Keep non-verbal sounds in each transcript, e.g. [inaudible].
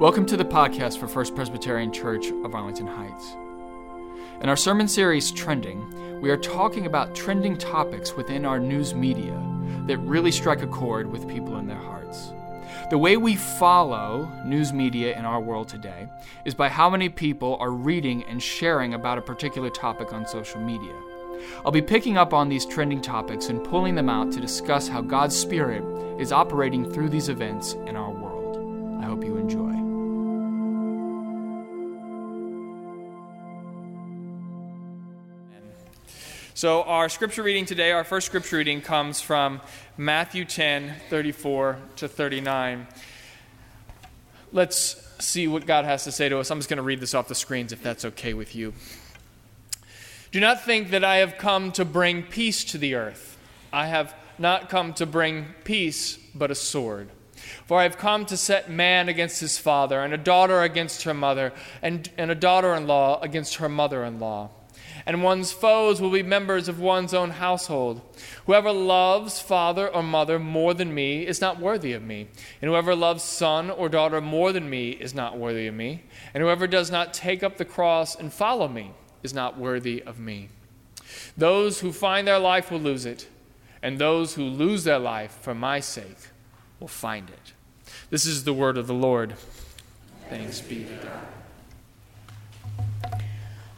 Welcome to the podcast for First Presbyterian Church of Arlington Heights. In our sermon series, Trending, we are talking about trending topics within our news media that really strike a chord with people in their hearts. The way we follow news media in our world today is by how many people are reading and sharing about a particular topic on social media. I'll be picking up on these trending topics and pulling them out to discuss how God's Spirit is operating through these events in our world. I hope you enjoy. So, our scripture reading today, our first scripture reading, comes from Matthew 10 34 to 39. Let's see what God has to say to us. I'm just going to read this off the screens if that's okay with you. Do not think that I have come to bring peace to the earth. I have not come to bring peace, but a sword. For I have come to set man against his father, and a daughter against her mother, and, and a daughter in law against her mother in law and one's foes will be members of one's own household. Whoever loves father or mother more than me is not worthy of me, and whoever loves son or daughter more than me is not worthy of me, and whoever does not take up the cross and follow me is not worthy of me. Those who find their life will lose it, and those who lose their life for my sake will find it. This is the word of the Lord. Thanks be to God.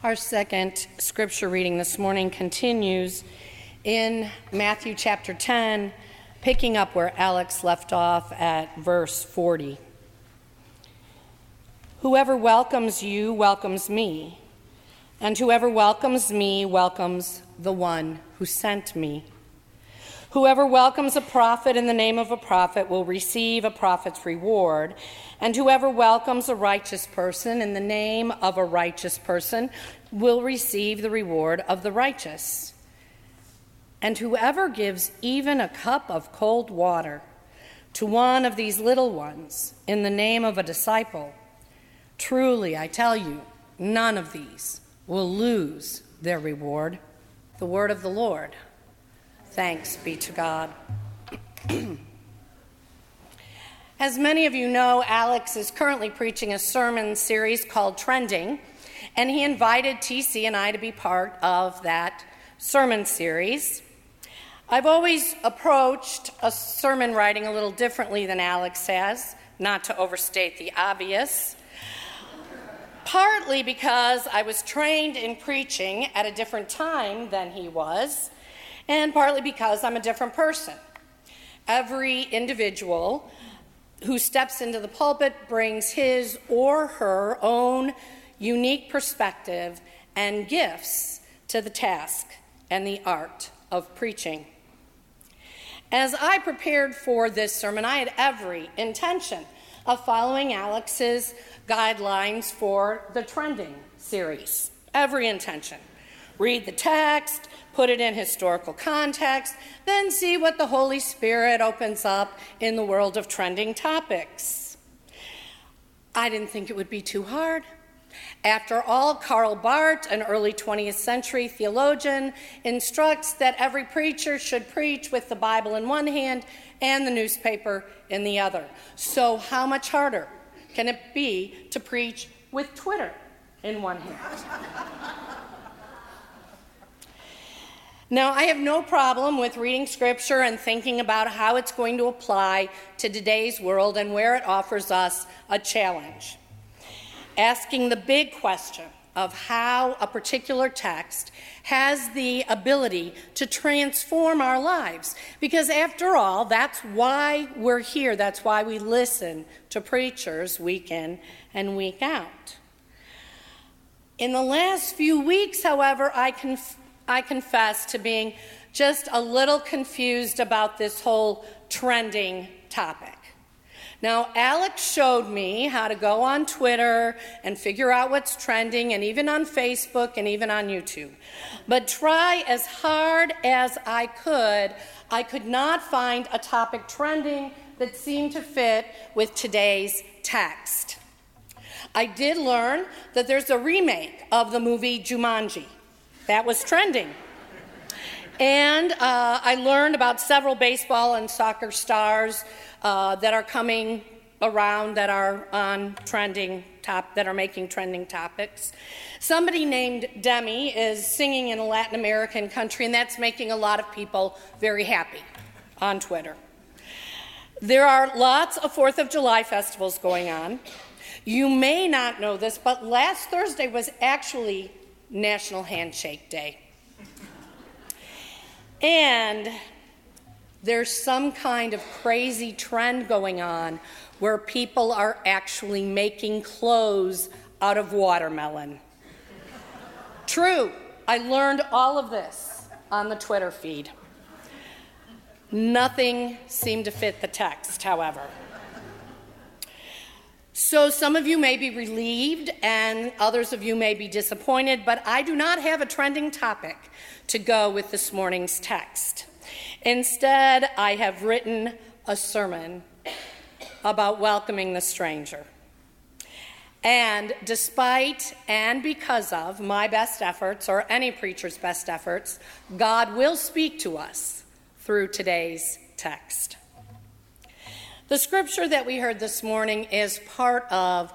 Our second scripture reading this morning continues in Matthew chapter 10, picking up where Alex left off at verse 40. Whoever welcomes you welcomes me, and whoever welcomes me welcomes the one who sent me. Whoever welcomes a prophet in the name of a prophet will receive a prophet's reward, and whoever welcomes a righteous person in the name of a righteous person will receive the reward of the righteous. And whoever gives even a cup of cold water to one of these little ones in the name of a disciple, truly I tell you, none of these will lose their reward. The word of the Lord. Thanks be to God. [clears throat] As many of you know, Alex is currently preaching a sermon series called Trending, and he invited TC and I to be part of that sermon series. I've always approached a sermon writing a little differently than Alex has, not to overstate the obvious. Partly because I was trained in preaching at a different time than he was, and partly because I'm a different person. Every individual who steps into the pulpit brings his or her own unique perspective and gifts to the task and the art of preaching. As I prepared for this sermon, I had every intention of following Alex's guidelines for the trending series. Every intention. Read the text, put it in historical context, then see what the Holy Spirit opens up in the world of trending topics. I didn't think it would be too hard. After all, Karl Barth, an early 20th century theologian, instructs that every preacher should preach with the Bible in one hand and the newspaper in the other. So, how much harder can it be to preach with Twitter in one hand? Now, I have no problem with reading scripture and thinking about how it's going to apply to today's world and where it offers us a challenge. Asking the big question of how a particular text has the ability to transform our lives. Because, after all, that's why we're here. That's why we listen to preachers week in and week out. In the last few weeks, however, I can I confess to being just a little confused about this whole trending topic. Now, Alex showed me how to go on Twitter and figure out what's trending, and even on Facebook and even on YouTube. But try as hard as I could, I could not find a topic trending that seemed to fit with today's text. I did learn that there's a remake of the movie Jumanji. That was trending. And uh, I learned about several baseball and soccer stars uh, that are coming around that are on trending top that are making trending topics. Somebody named Demi is singing in a Latin American country, and that's making a lot of people very happy on Twitter. There are lots of Fourth of July festivals going on. You may not know this, but last Thursday was actually National Handshake Day. And there's some kind of crazy trend going on where people are actually making clothes out of watermelon. True, I learned all of this on the Twitter feed. Nothing seemed to fit the text, however. So, some of you may be relieved and others of you may be disappointed, but I do not have a trending topic to go with this morning's text. Instead, I have written a sermon about welcoming the stranger. And despite and because of my best efforts, or any preacher's best efforts, God will speak to us through today's text. The scripture that we heard this morning is part of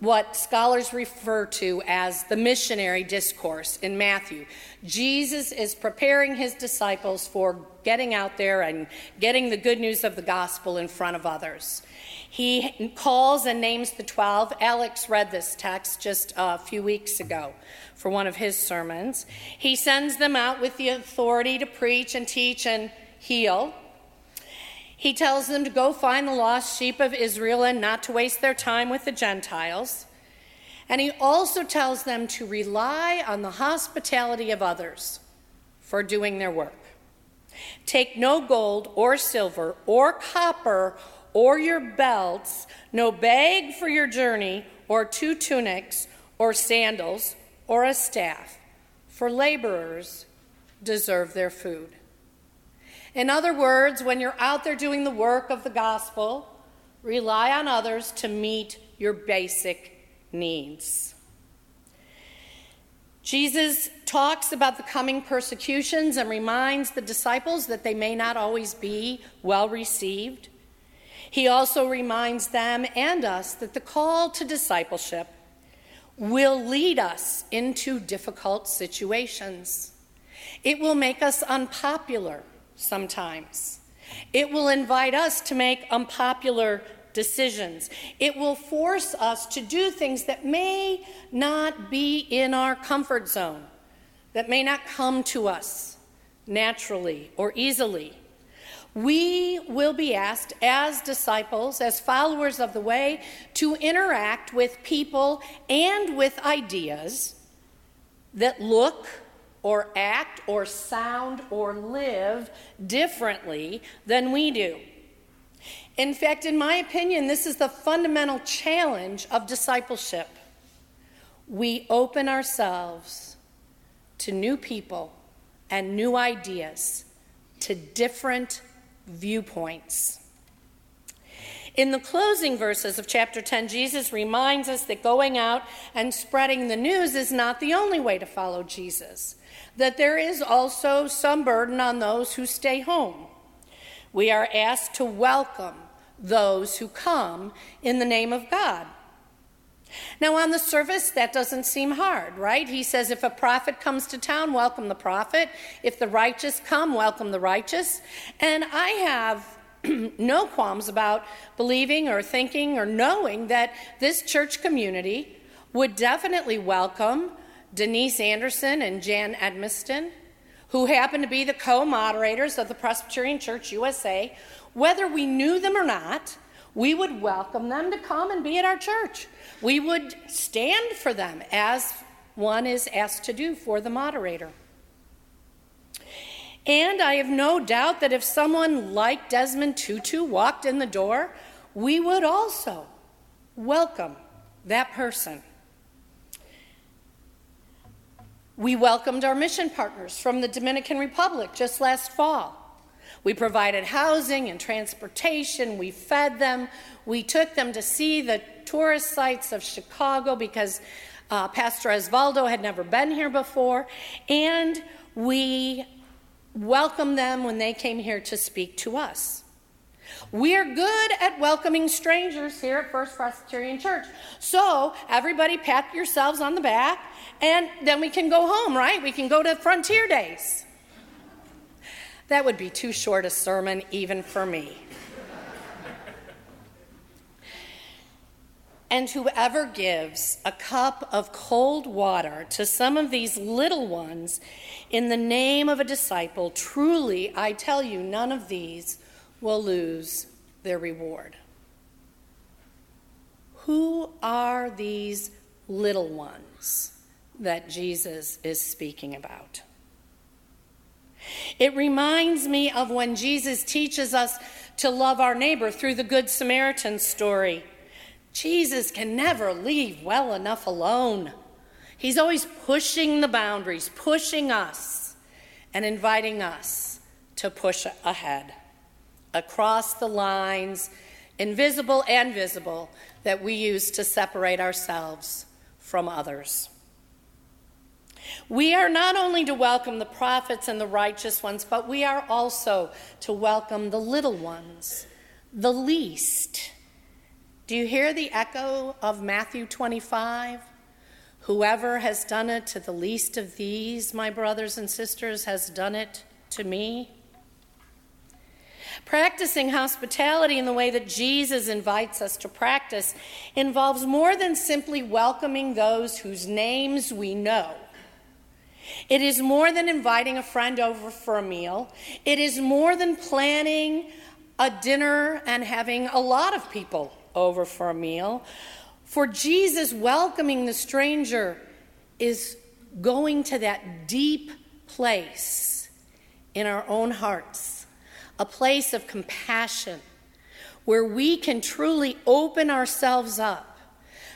what scholars refer to as the missionary discourse in Matthew. Jesus is preparing his disciples for getting out there and getting the good news of the gospel in front of others. He calls and names the 12. Alex read this text just a few weeks ago for one of his sermons. He sends them out with the authority to preach and teach and heal. He tells them to go find the lost sheep of Israel and not to waste their time with the Gentiles. And he also tells them to rely on the hospitality of others for doing their work. Take no gold or silver or copper or your belts, no bag for your journey, or two tunics, or sandals, or a staff, for laborers deserve their food. In other words, when you're out there doing the work of the gospel, rely on others to meet your basic needs. Jesus talks about the coming persecutions and reminds the disciples that they may not always be well received. He also reminds them and us that the call to discipleship will lead us into difficult situations. It will make us unpopular sometimes. It will invite us to make unpopular decisions. It will force us to do things that may not be in our comfort zone, that may not come to us naturally or easily. We will be asked as disciples, as followers of the way, to interact with people and with ideas that look or act or sound or live differently than we do. In fact, in my opinion, this is the fundamental challenge of discipleship. We open ourselves to new people and new ideas, to different viewpoints. In the closing verses of chapter 10, Jesus reminds us that going out and spreading the news is not the only way to follow Jesus that there is also some burden on those who stay home. We are asked to welcome those who come in the name of God. Now, on the surface, that doesn't seem hard, right? He says, if a prophet comes to town, welcome the prophet. If the righteous come, welcome the righteous. And I have [clears throat] no qualms about believing or thinking or knowing that this church community would definitely welcome Denise Anderson and Jan Edmiston, who happen to be the co moderators of the Presbyterian Church USA, whether we knew them or not, we would welcome them to come and be at our church. We would stand for them as one is asked to do for the moderator. And I have no doubt that if someone like Desmond Tutu walked in the door, we would also welcome that person. We welcomed our mission partners from the Dominican Republic just last fall. We provided housing and transportation. We fed them. We took them to see the tourist sites of Chicago because uh, Pastor Osvaldo had never been here before. And we welcomed them when they came here to speak to us. We're good at welcoming strangers here at First Presbyterian Church. So, everybody pat yourselves on the back, and then we can go home, right? We can go to Frontier Days. That would be too short a sermon, even for me. And whoever gives a cup of cold water to some of these little ones in the name of a disciple, truly, I tell you, none of these will lose their reward. Who are these little ones that Jesus is speaking about? It reminds me of when Jesus teaches us to love our neighbor through the Good Samaritan story. Jesus can never leave well enough alone. He's always pushing the boundaries, pushing us, and inviting us to push ahead across the lines, invisible and visible, that we use to separate ourselves from others. We are not only to welcome the prophets and the righteous ones, but we are also to welcome the little ones, the least. Do you hear the echo of Matthew 25? Whoever has done it to the least of these, my brothers and sisters, has done it to me. Practicing hospitality in the way that Jesus invites us to practice involves more than simply welcoming those whose names we know. It is more than inviting a friend over for a meal. It is more than planning a dinner and having a lot of people over for a meal. For Jesus, welcoming the stranger is going to that deep place in our own hearts a place of compassion where we can truly open ourselves up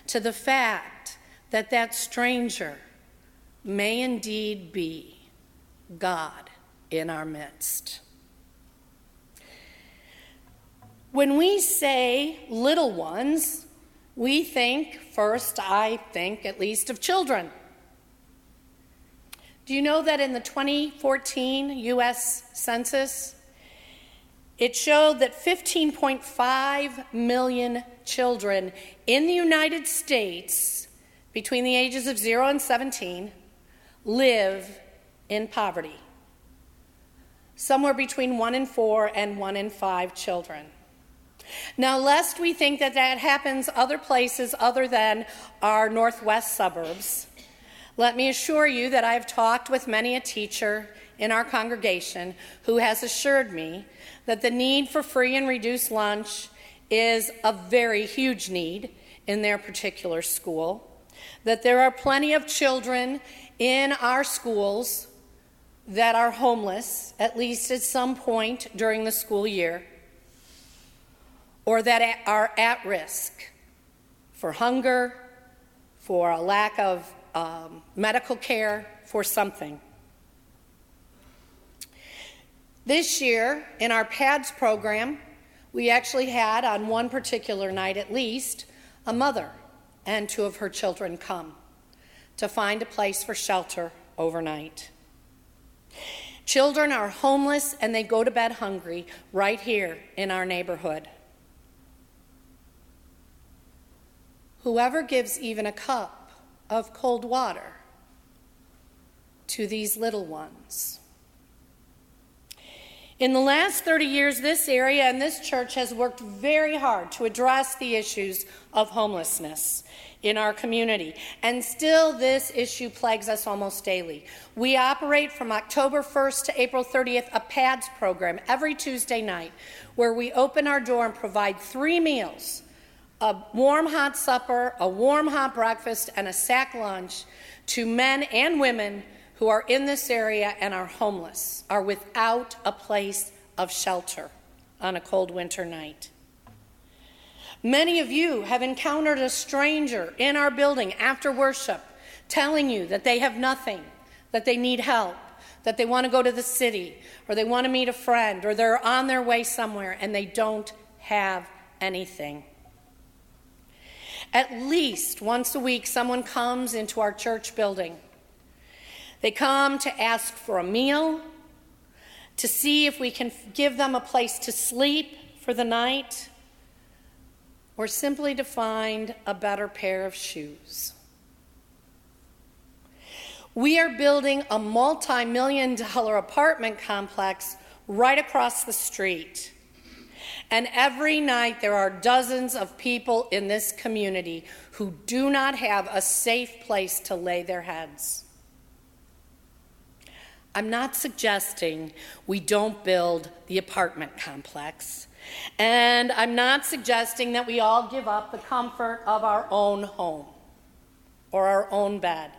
to the fact that that stranger may indeed be God in our midst. When we say little ones, we think, first, I think at least of children. Do you know that in the 2014 US Census, it showed that 15.5 million children in the United States between the ages of 0 and 17 live in poverty. Somewhere between 1 in 4 and 1 in 5 children. Now, lest we think that that happens other places other than our northwest suburbs, let me assure you that I've talked with many a teacher in our congregation who has assured me that the need for free and reduced lunch is a very huge need in their particular school, that there are plenty of children in our schools that are homeless, at least at some point during the school year, or that are at risk for hunger, for a lack of um, medical care, for something. This year, in our PADS program, we actually had, on one particular night at least, a mother and two of her children come to find a place for shelter overnight. Children are homeless and they go to bed hungry right here in our neighborhood. Whoever gives even a cup of cold water to these little ones in the last 30 years, this area and this church has worked very hard to address the issues of homelessness in our community. And still, this issue plagues us almost daily. We operate from October 1st to April 30th a PADS program every Tuesday night where we open our door and provide three meals a warm hot supper, a warm hot breakfast, and a sack lunch to men and women who are in this area and are homeless, are without a place of shelter on a cold winter night. Many of you have encountered a stranger in our building after worship telling you that they have nothing, that they need help, that they want to go to the city, or they want to meet a friend, or they're on their way somewhere and they don't have anything. At least once a week, someone comes into our church building they come to ask for a meal, to see if we can give them a place to sleep for the night or simply to find a better pair of shoes. We are building a multi million dollar apartment complex right across the street. And every night there are dozens of people in this community who do not have a safe place to lay their heads. I'm not suggesting we don't build the apartment complex. And I'm not suggesting that we all give up the comfort of our own home or our own bed.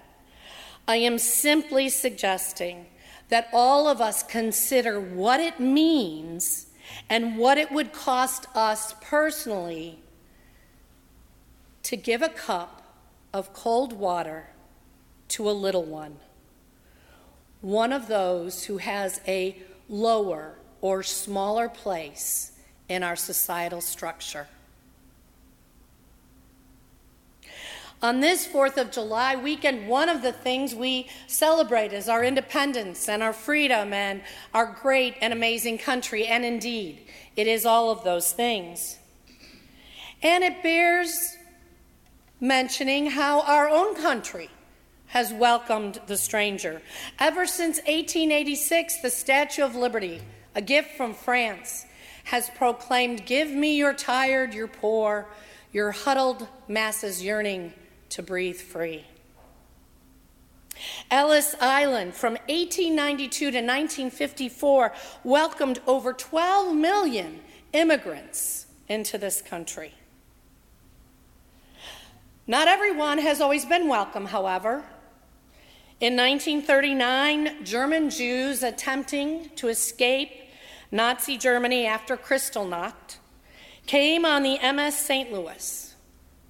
I am simply suggesting that all of us consider what it means and what it would cost us personally to give a cup of cold water to a little one, one of those who has a lower or smaller place in our societal structure. On this 4th of July weekend, one of the things we celebrate is our independence and our freedom and our great and amazing country. And indeed, it is all of those things. And it bears mentioning how our own country has welcomed the stranger. Ever since 1886, the Statue of Liberty, a gift from France, has proclaimed, Give me your tired, your poor, your huddled masses yearning to breathe free. Ellis Island from 1892 to 1954 welcomed over 12 million immigrants into this country. Not everyone has always been welcome, however. In 1939, German Jews attempting to escape Nazi Germany after Kristallnacht came on the MS St. Louis.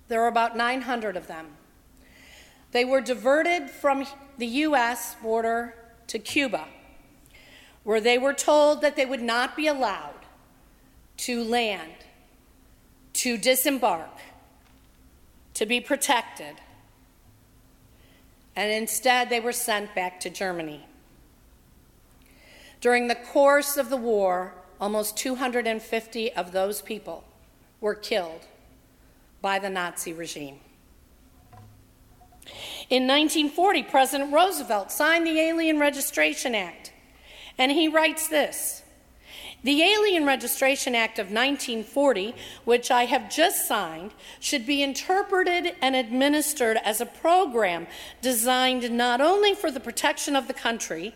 There were about 900 of them. They were diverted from the U.S. border to Cuba, where they were told that they would not be allowed to land, to disembark, to be protected. And instead, they were sent back to Germany. During the course of the war, almost 250 of those people were killed by the Nazi regime. In 1940, President Roosevelt signed the Alien Registration Act, and he writes this The Alien Registration Act of 1940, which I have just signed, should be interpreted and administered as a program designed not only for the protection of the country,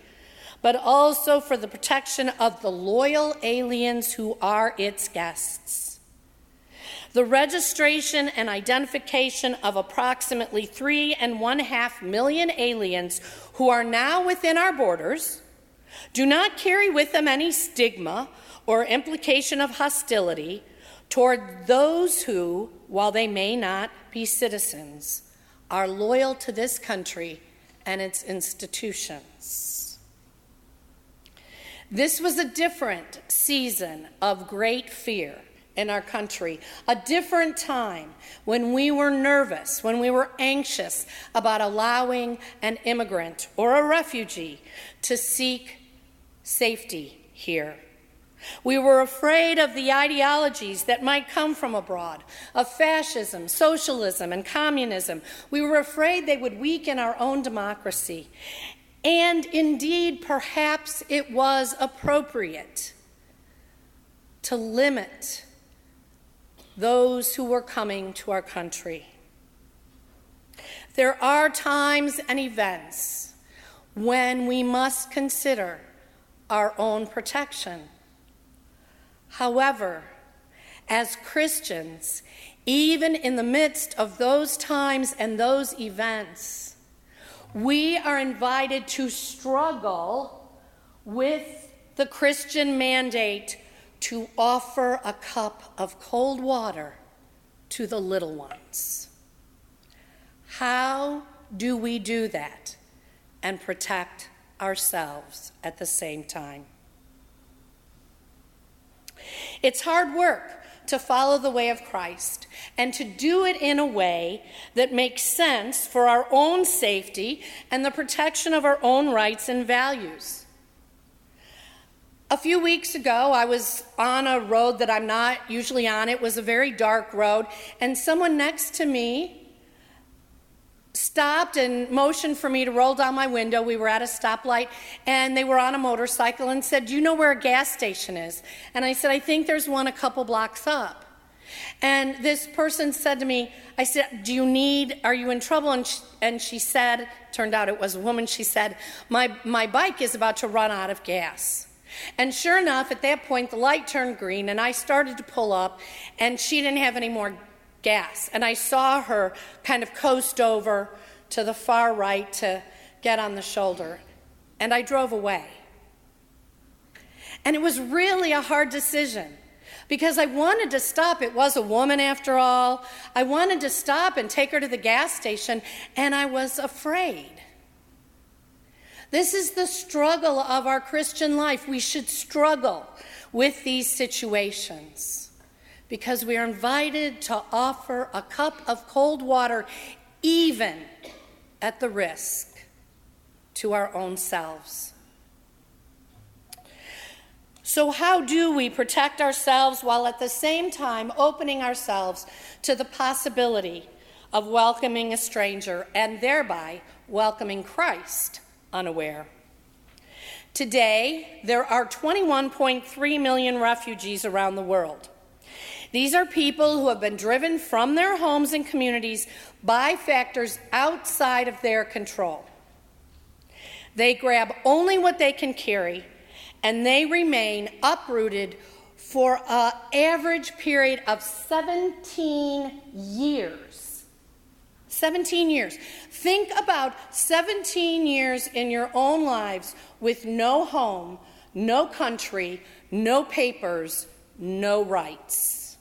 but also for the protection of the loyal aliens who are its guests. The registration and identification of approximately three and one half million aliens who are now within our borders do not carry with them any stigma or implication of hostility toward those who, while they may not be citizens, are loyal to this country and its institutions. This was a different season of great fear in our country, a different time when we were nervous, when we were anxious about allowing an immigrant or a refugee to seek safety here. We were afraid of the ideologies that might come from abroad, of fascism, socialism, and communism. We were afraid they would weaken our own democracy. And indeed, perhaps it was appropriate to limit those who were coming to our country. There are times and events when we must consider our own protection. However, as Christians, even in the midst of those times and those events, we are invited to struggle with the Christian mandate to offer a cup of cold water to the little ones. How do we do that and protect ourselves at the same time? It's hard work to follow the way of Christ and to do it in a way that makes sense for our own safety and the protection of our own rights and values. A few weeks ago, I was on a road that I'm not usually on. It was a very dark road, and someone next to me stopped and motioned for me to roll down my window. We were at a stoplight, and they were on a motorcycle and said, Do you know where a gas station is? And I said, I think there's one a couple blocks up. And this person said to me, I said, Do you need, are you in trouble? And she, and she said, turned out it was a woman, she said, my, my bike is about to run out of gas. And sure enough, at that point, the light turned green, and I started to pull up, and she didn't have any more gas. And I saw her kind of coast over to the far right to get on the shoulder. And I drove away. And it was really a hard decision because I wanted to stop. It was a woman after all. I wanted to stop and take her to the gas station, and I was afraid. This is the struggle of our Christian life. We should struggle with these situations because we are invited to offer a cup of cold water, even at the risk to our own selves. So, how do we protect ourselves while at the same time opening ourselves to the possibility of welcoming a stranger and thereby welcoming Christ unaware? Today, there are 21.3 million refugees around the world. These are people who have been driven from their homes and communities by factors outside of their control. They grab only what they can carry, and they remain uprooted for an average period of 17 years. 17 years. Think about 17 years in your own lives with no home, no country, no papers, no rights.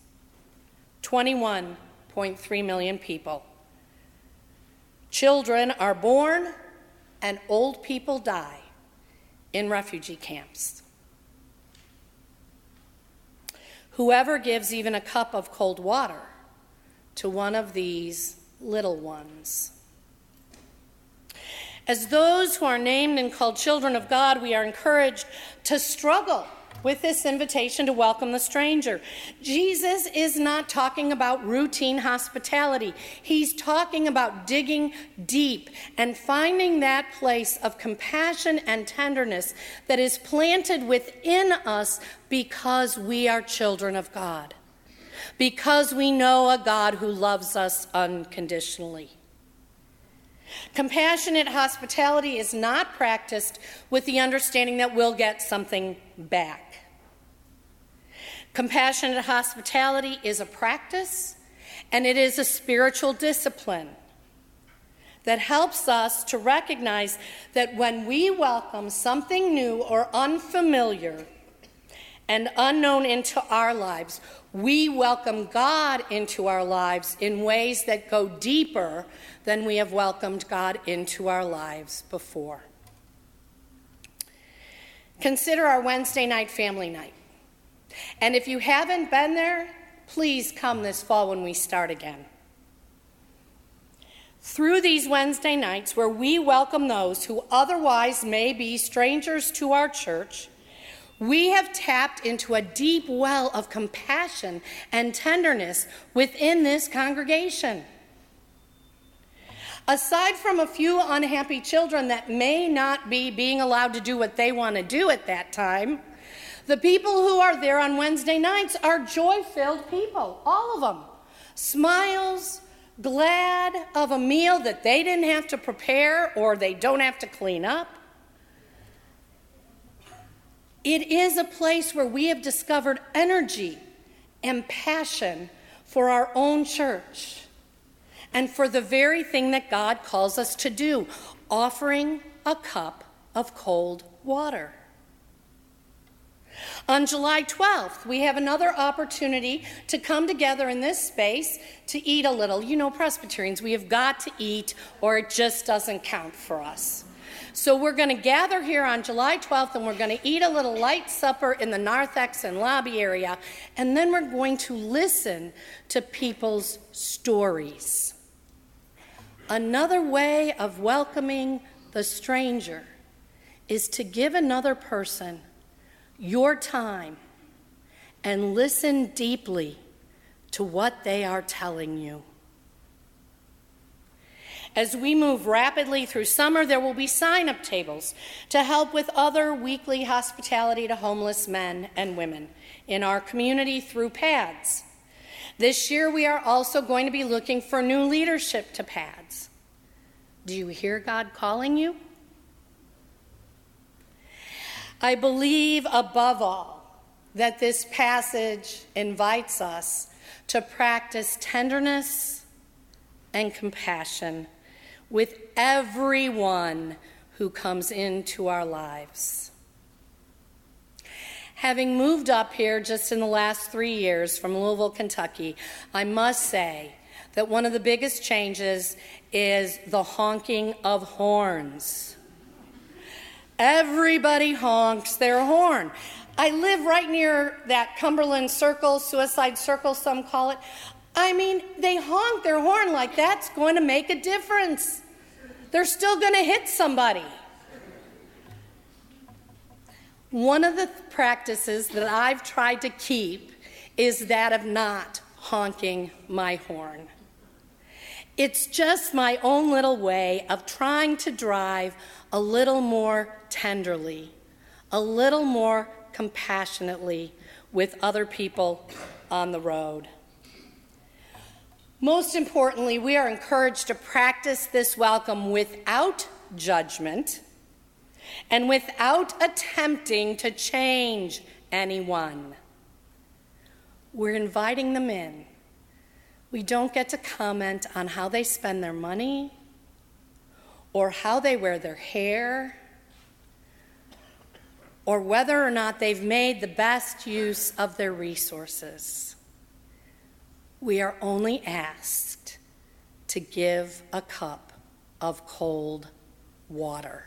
21.3 million people. Children are born and old people die in refugee camps. Whoever gives even a cup of cold water to one of these little ones. As those who are named and called children of God, we are encouraged to struggle with this invitation to welcome the stranger. Jesus is not talking about routine hospitality. He's talking about digging deep and finding that place of compassion and tenderness that is planted within us because we are children of God, because we know a God who loves us unconditionally. Compassionate hospitality is not practiced with the understanding that we'll get something back. Compassionate hospitality is a practice and it is a spiritual discipline that helps us to recognize that when we welcome something new or unfamiliar and unknown into our lives, we welcome God into our lives in ways that go deeper than we have welcomed God into our lives before. Consider our Wednesday night family night. And if you haven't been there, please come this fall when we start again. Through these Wednesday nights, where we welcome those who otherwise may be strangers to our church, we have tapped into a deep well of compassion and tenderness within this congregation. Aside from a few unhappy children that may not be being allowed to do what they want to do at that time, the people who are there on Wednesday nights are joy filled people, all of them. Smiles, glad of a meal that they didn't have to prepare or they don't have to clean up. It is a place where we have discovered energy and passion for our own church and for the very thing that God calls us to do offering a cup of cold water. On July 12th, we have another opportunity to come together in this space to eat a little. You know, Presbyterians, we have got to eat or it just doesn't count for us. So we're going to gather here on July 12th and we're going to eat a little light supper in the narthex and lobby area, and then we're going to listen to people's stories. Another way of welcoming the stranger is to give another person your time and listen deeply to what they are telling you. As we move rapidly through summer, there will be sign up tables to help with other weekly hospitality to homeless men and women in our community through PADS. This year, we are also going to be looking for new leadership to PADS. Do you hear God calling you? I believe above all that this passage invites us to practice tenderness and compassion with everyone who comes into our lives. Having moved up here just in the last three years from Louisville, Kentucky, I must say that one of the biggest changes is the honking of horns. Everybody honks their horn. I live right near that Cumberland Circle, Suicide Circle, some call it. I mean, they honk their horn like that's going to make a difference. They're still going to hit somebody. One of the practices that I've tried to keep is that of not honking my horn. It's just my own little way of trying to drive a little more tenderly, a little more compassionately with other people on the road. Most importantly, we are encouraged to practice this welcome without judgment and without attempting to change anyone. We're inviting them in. We don't get to comment on how they spend their money or how they wear their hair or whether or not they've made the best use of their resources. We are only asked to give a cup of cold water.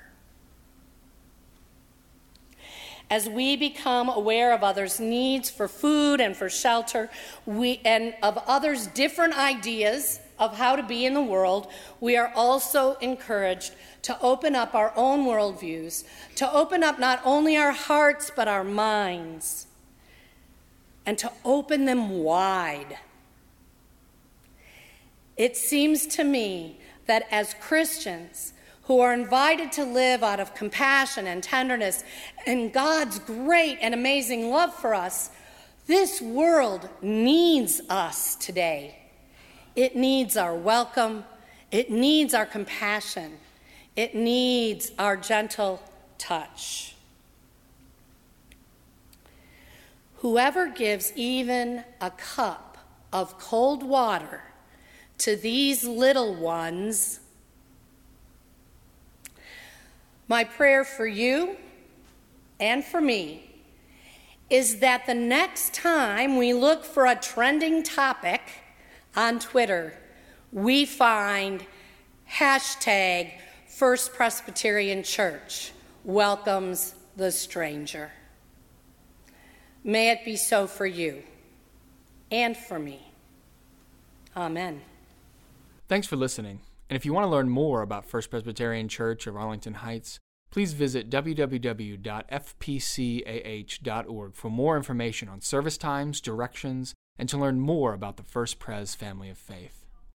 As we become aware of others' needs for food and for shelter, we, and of others' different ideas of how to be in the world, we are also encouraged to open up our own worldviews, to open up not only our hearts, but our minds, and to open them wide. It seems to me that as Christians who are invited to live out of compassion and tenderness and God's great and amazing love for us, this world needs us today. It needs our welcome, it needs our compassion, it needs our gentle touch. Whoever gives even a cup of cold water to these little ones, my prayer for you and for me is that the next time we look for a trending topic on Twitter, we find hashtag First Presbyterian Church welcomes the stranger. May it be so for you and for me. Amen. Thanks for listening. And if you want to learn more about First Presbyterian Church of Arlington Heights, please visit www.fpcah.org for more information on service times, directions, and to learn more about the First Pres family of faith.